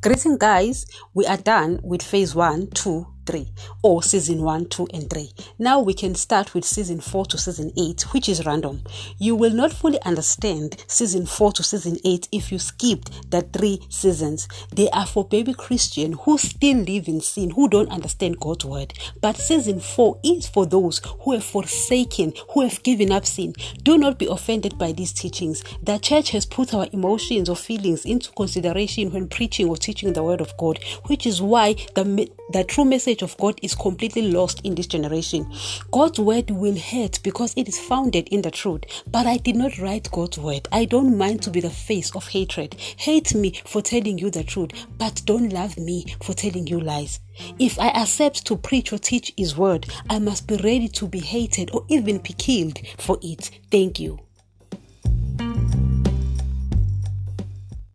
Greeting, guys. We are done with phase one, two, 3 or season 1 2 and 3 now we can start with season 4 to season 8 which is random. You will not fully understand season 4 to season 8 if you skipped the three seasons. They are for baby christian who still live in sin who don't understand god's word. But season 4 is for those who have forsaken who have given up sin. Do not be offended by these teachings. The church has put our emotions or feelings into consideration when preaching or teaching the word of god which is why the, the true message of God is completely lost in this generation. God's word will hurt because it is founded in the truth. But I did not write God's word. I don't mind to be the face of hatred. Hate me for telling you the truth, but don't love me for telling you lies. If I accept to preach or teach His word, I must be ready to be hated or even be killed for it. Thank you.